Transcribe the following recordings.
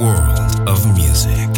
World of music.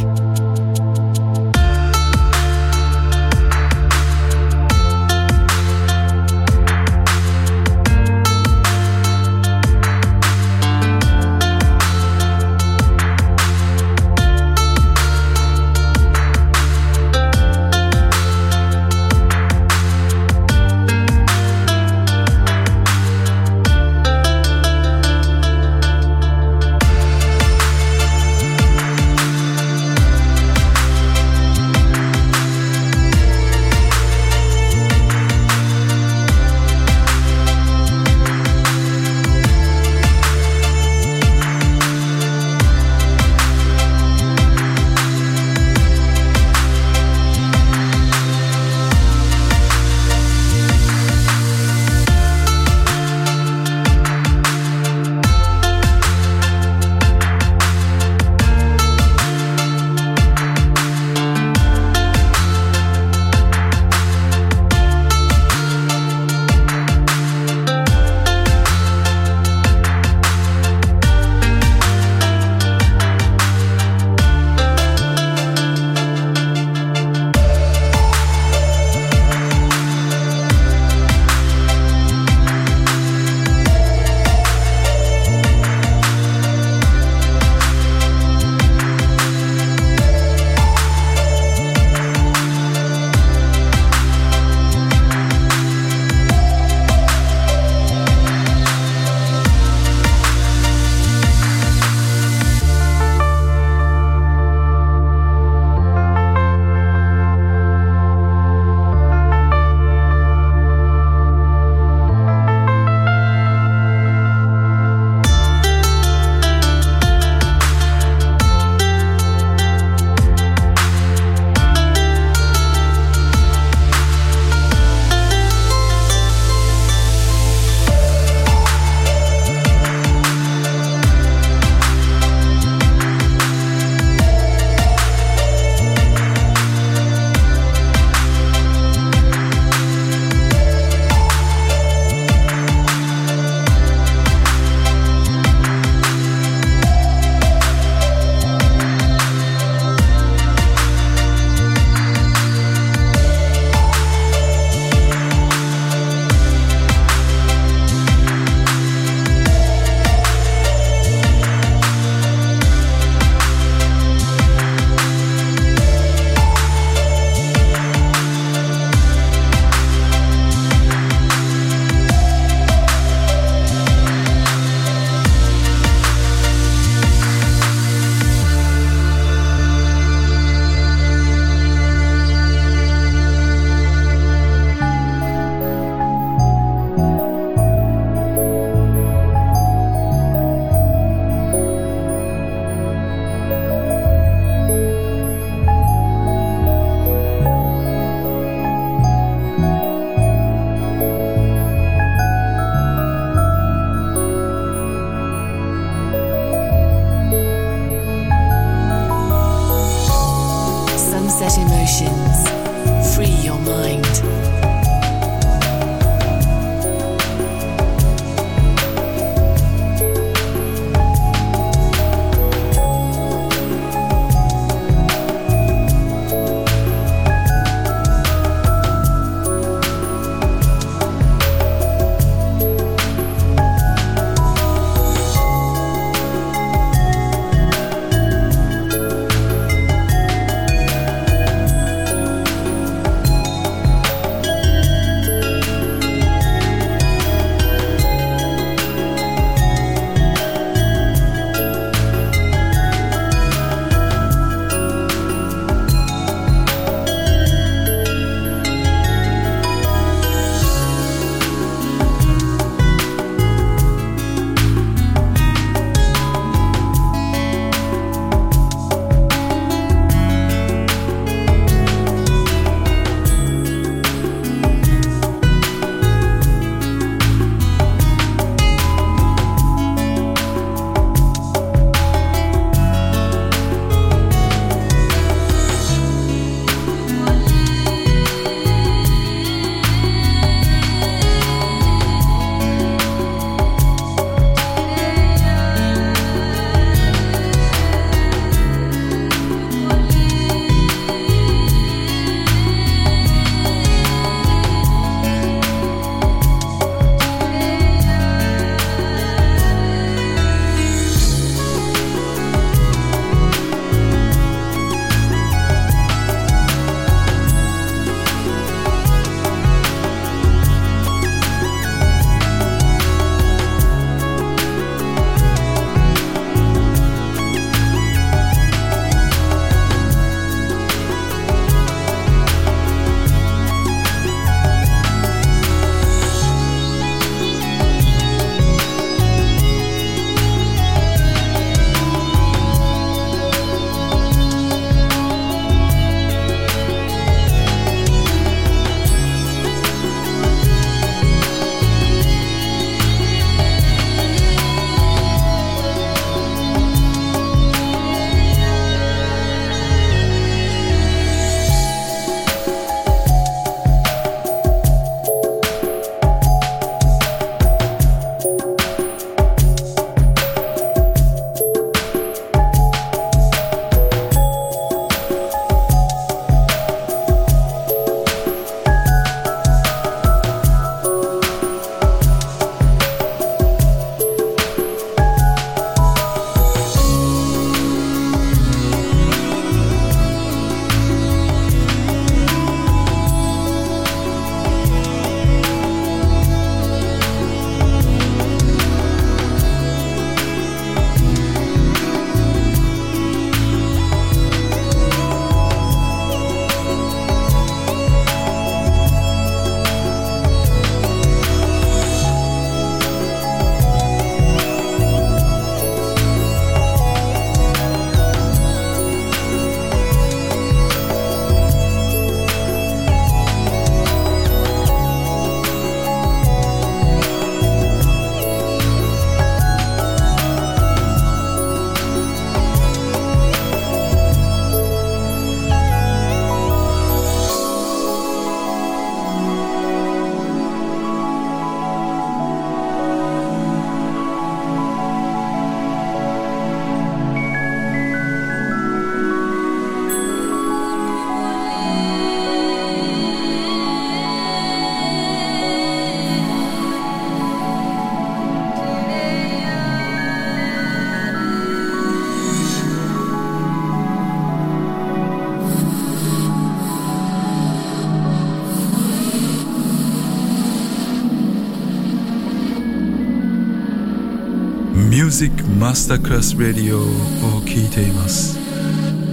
Music Masterclass Radio を聴いています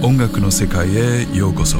音楽の世界へようこそ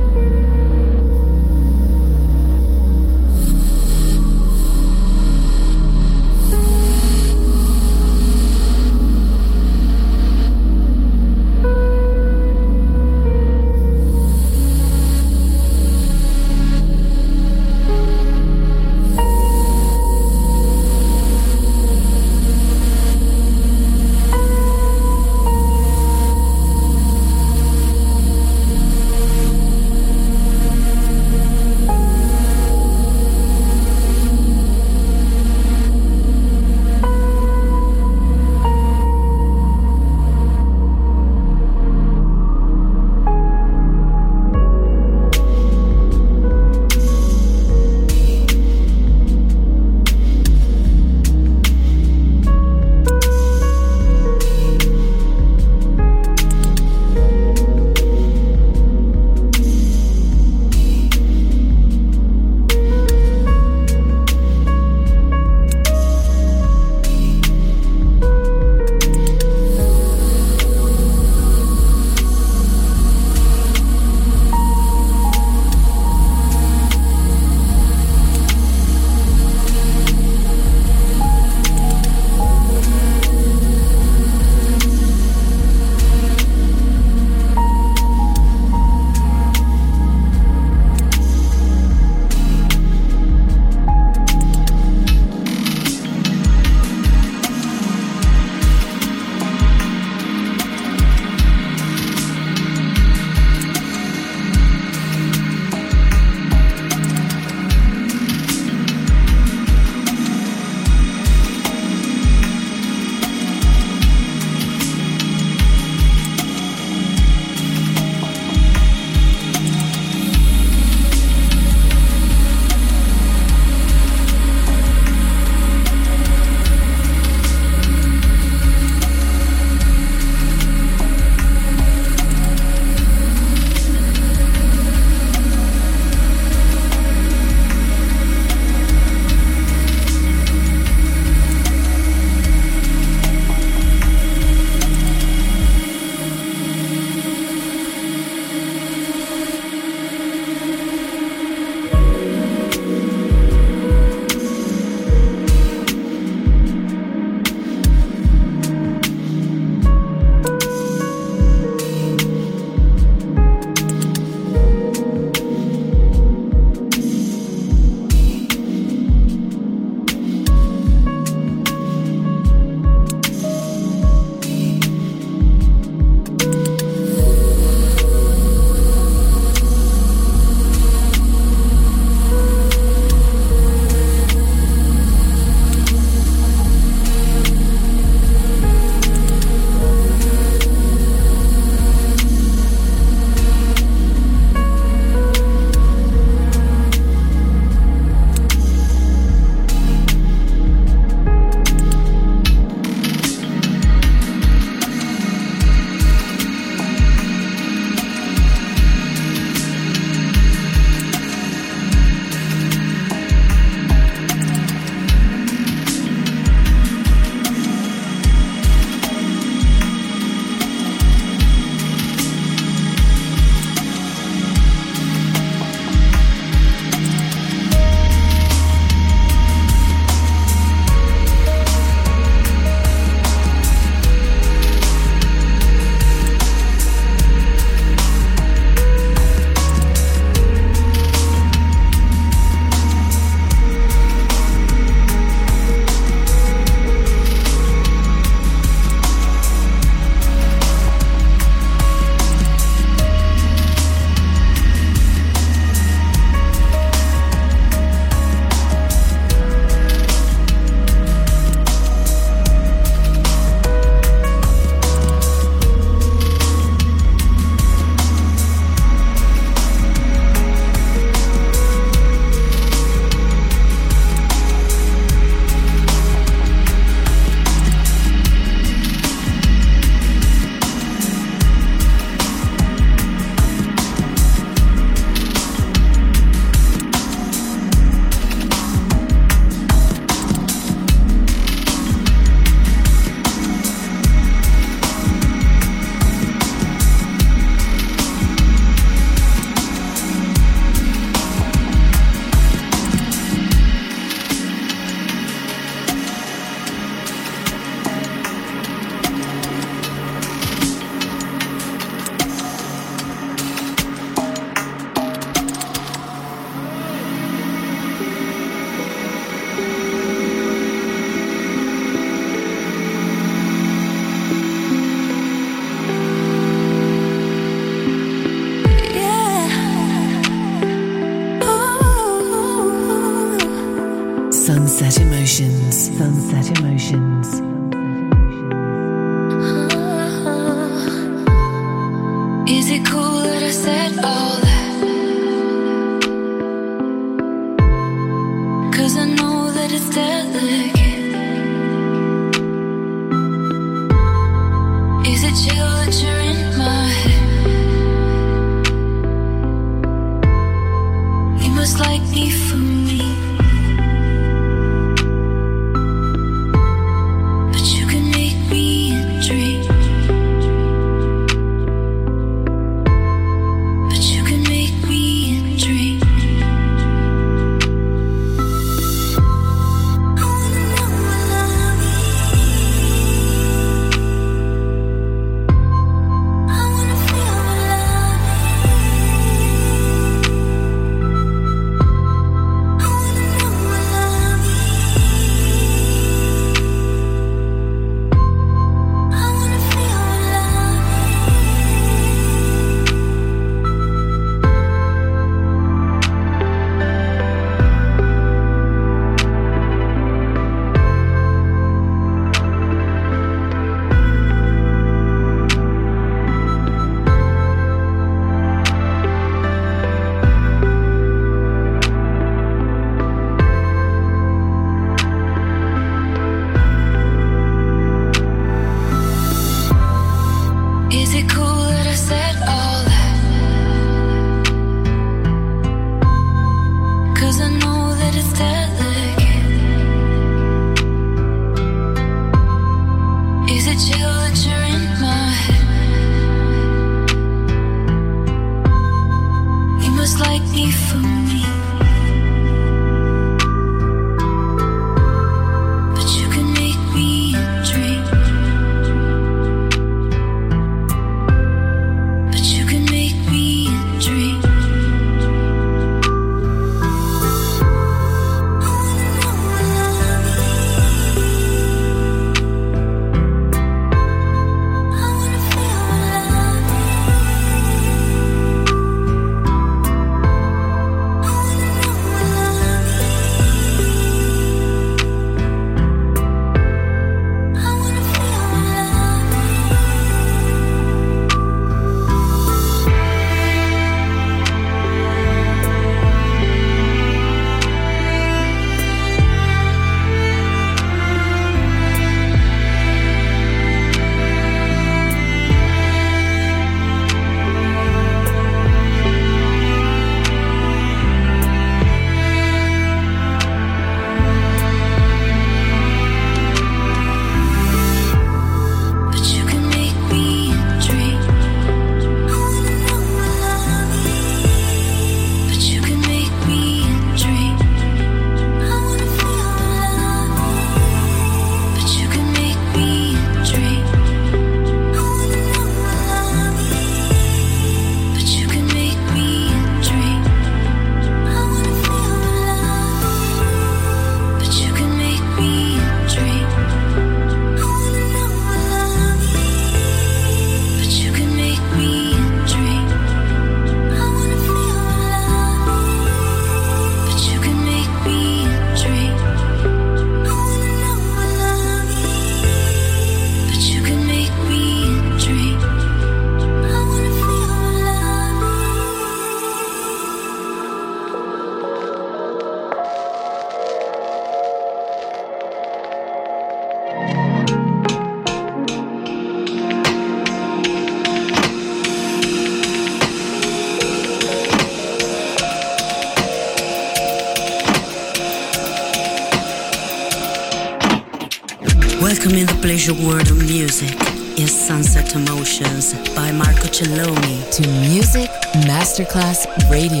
Masterclass Radio.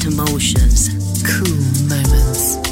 Emotions. Cool moments.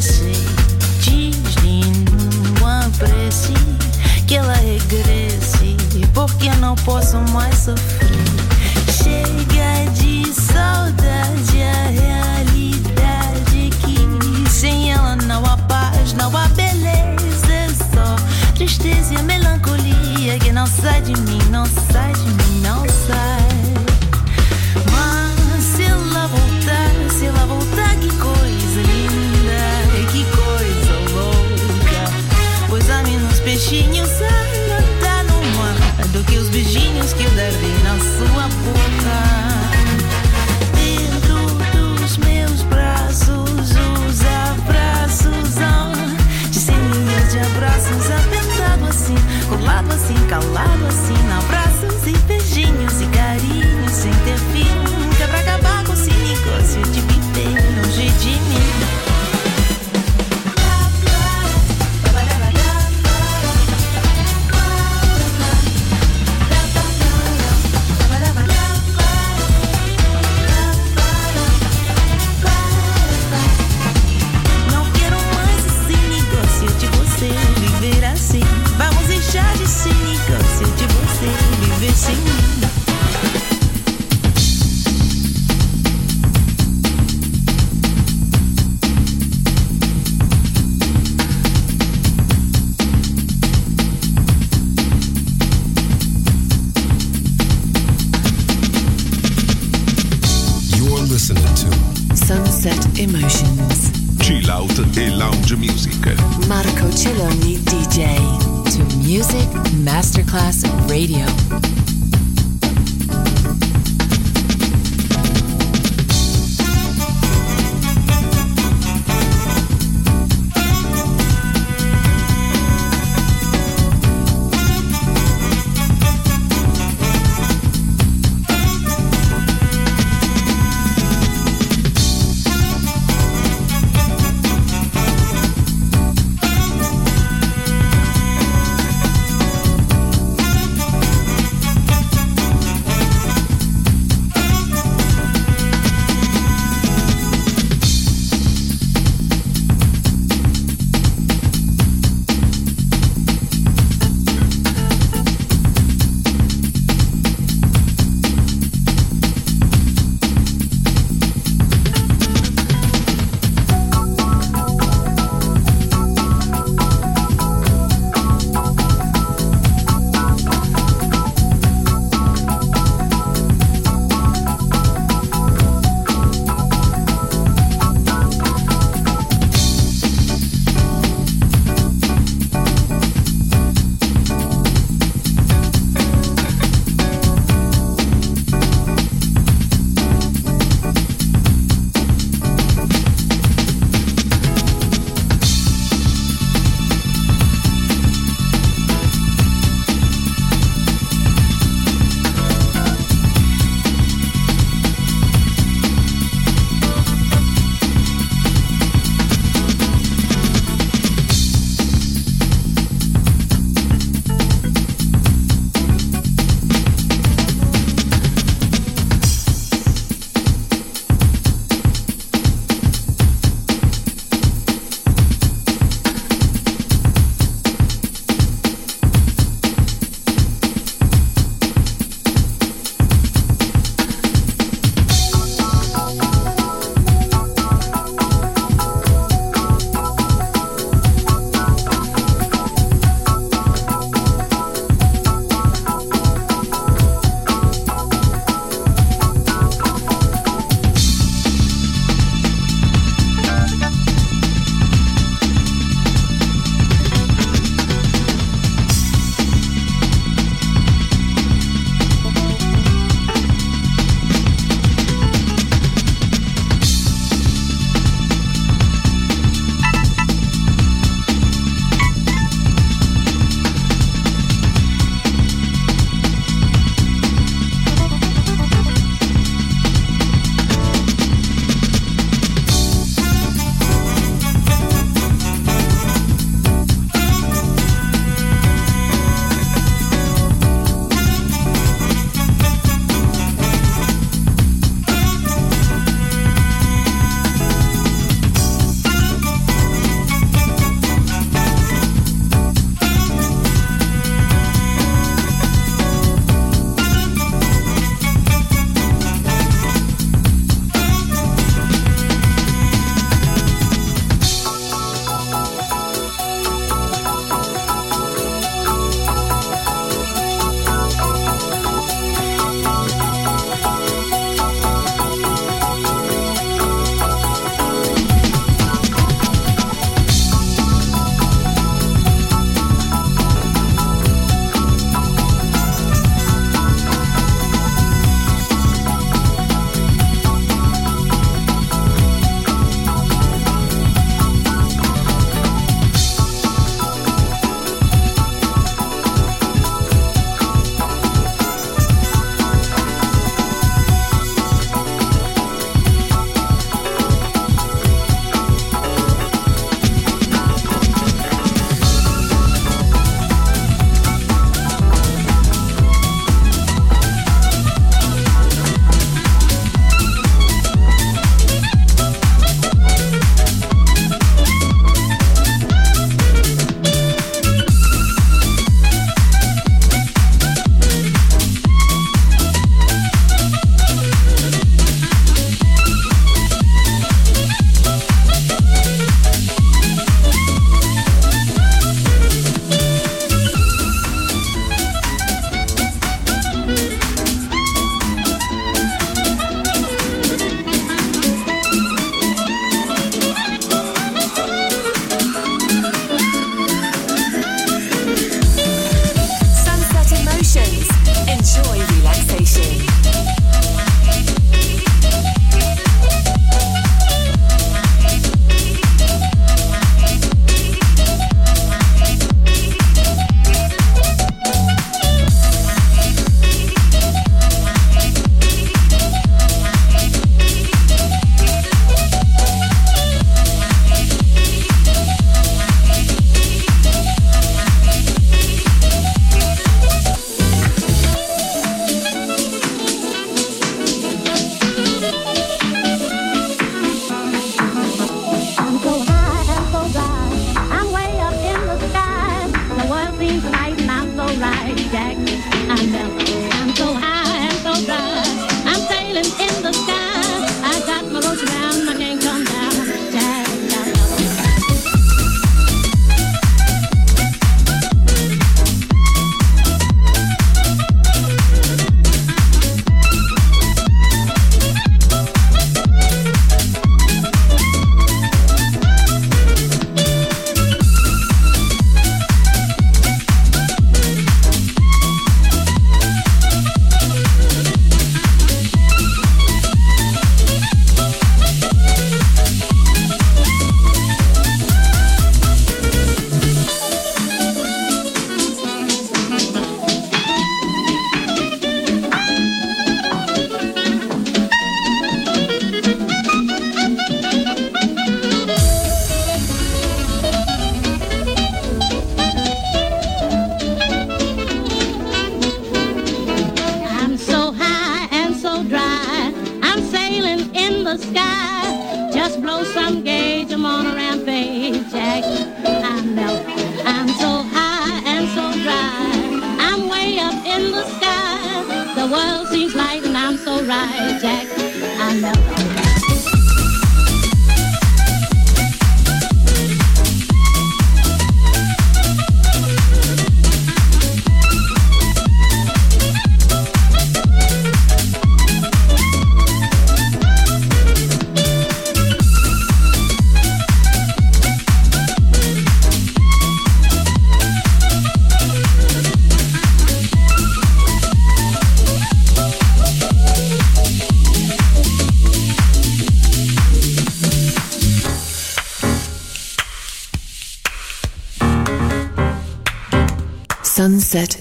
regresse, diz-lhe numa que ela regresse, porque não posso mais sofrer. Chega de saudade, a realidade que sem ela não há paz, não há beleza, é só tristeza e melancolia que não sai de mim, não sai de mim, não sai. Que eu darei na sua boca. Dentro dos meus braços, os abraços hão de milhões de abraços, apertado assim, colado assim, calado assim, abraços e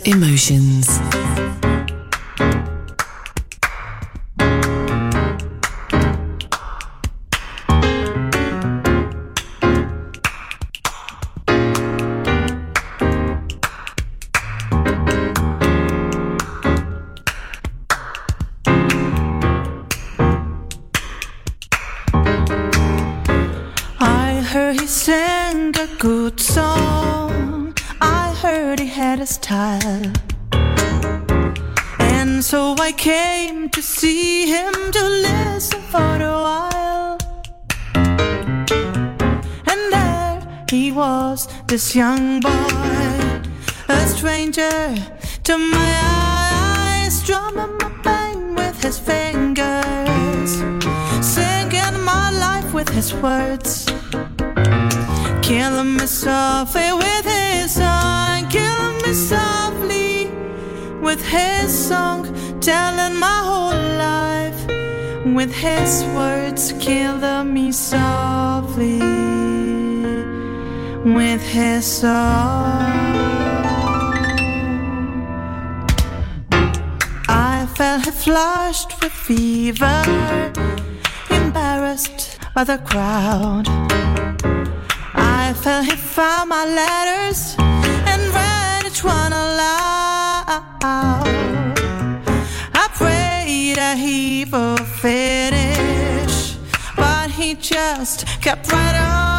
Emotions. This young boy, a stranger to my eyes, drumming my pain with his fingers, singing my life with his words. Killing me softly with his song, killing me softly with his song, telling my whole life with his words, killing me softly with his song. I felt he flushed with fever, embarrassed by the crowd. I felt he found my letters and read each one aloud. I prayed that he would finish, but he just kept right on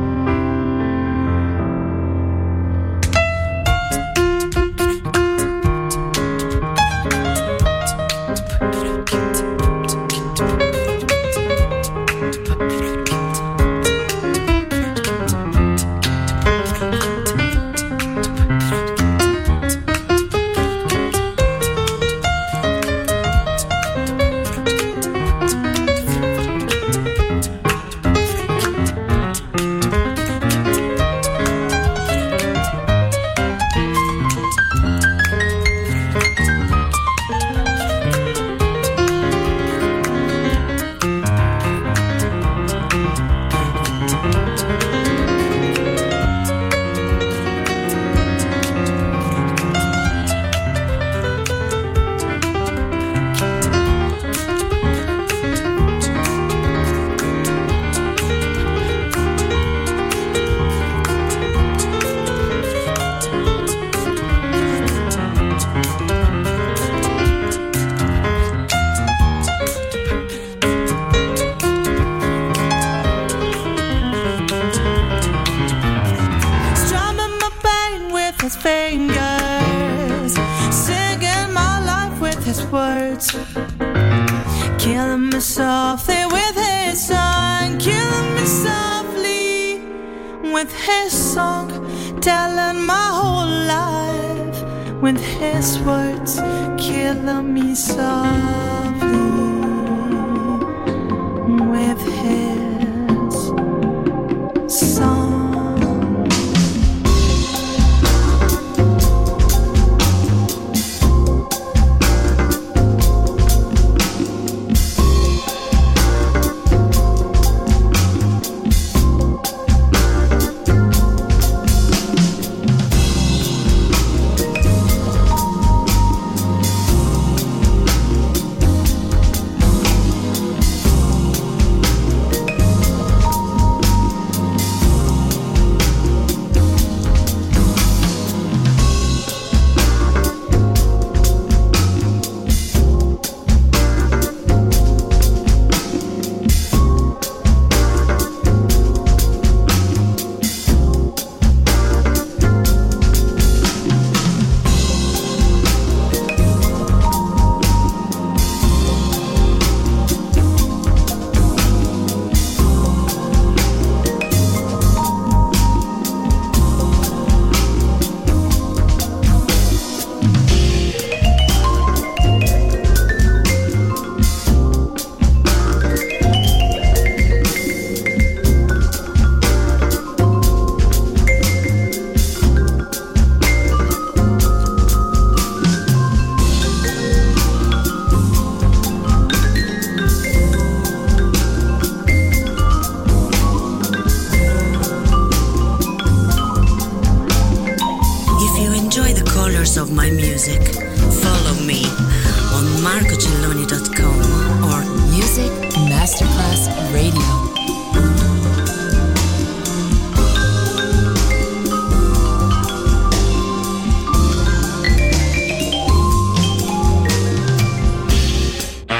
Song.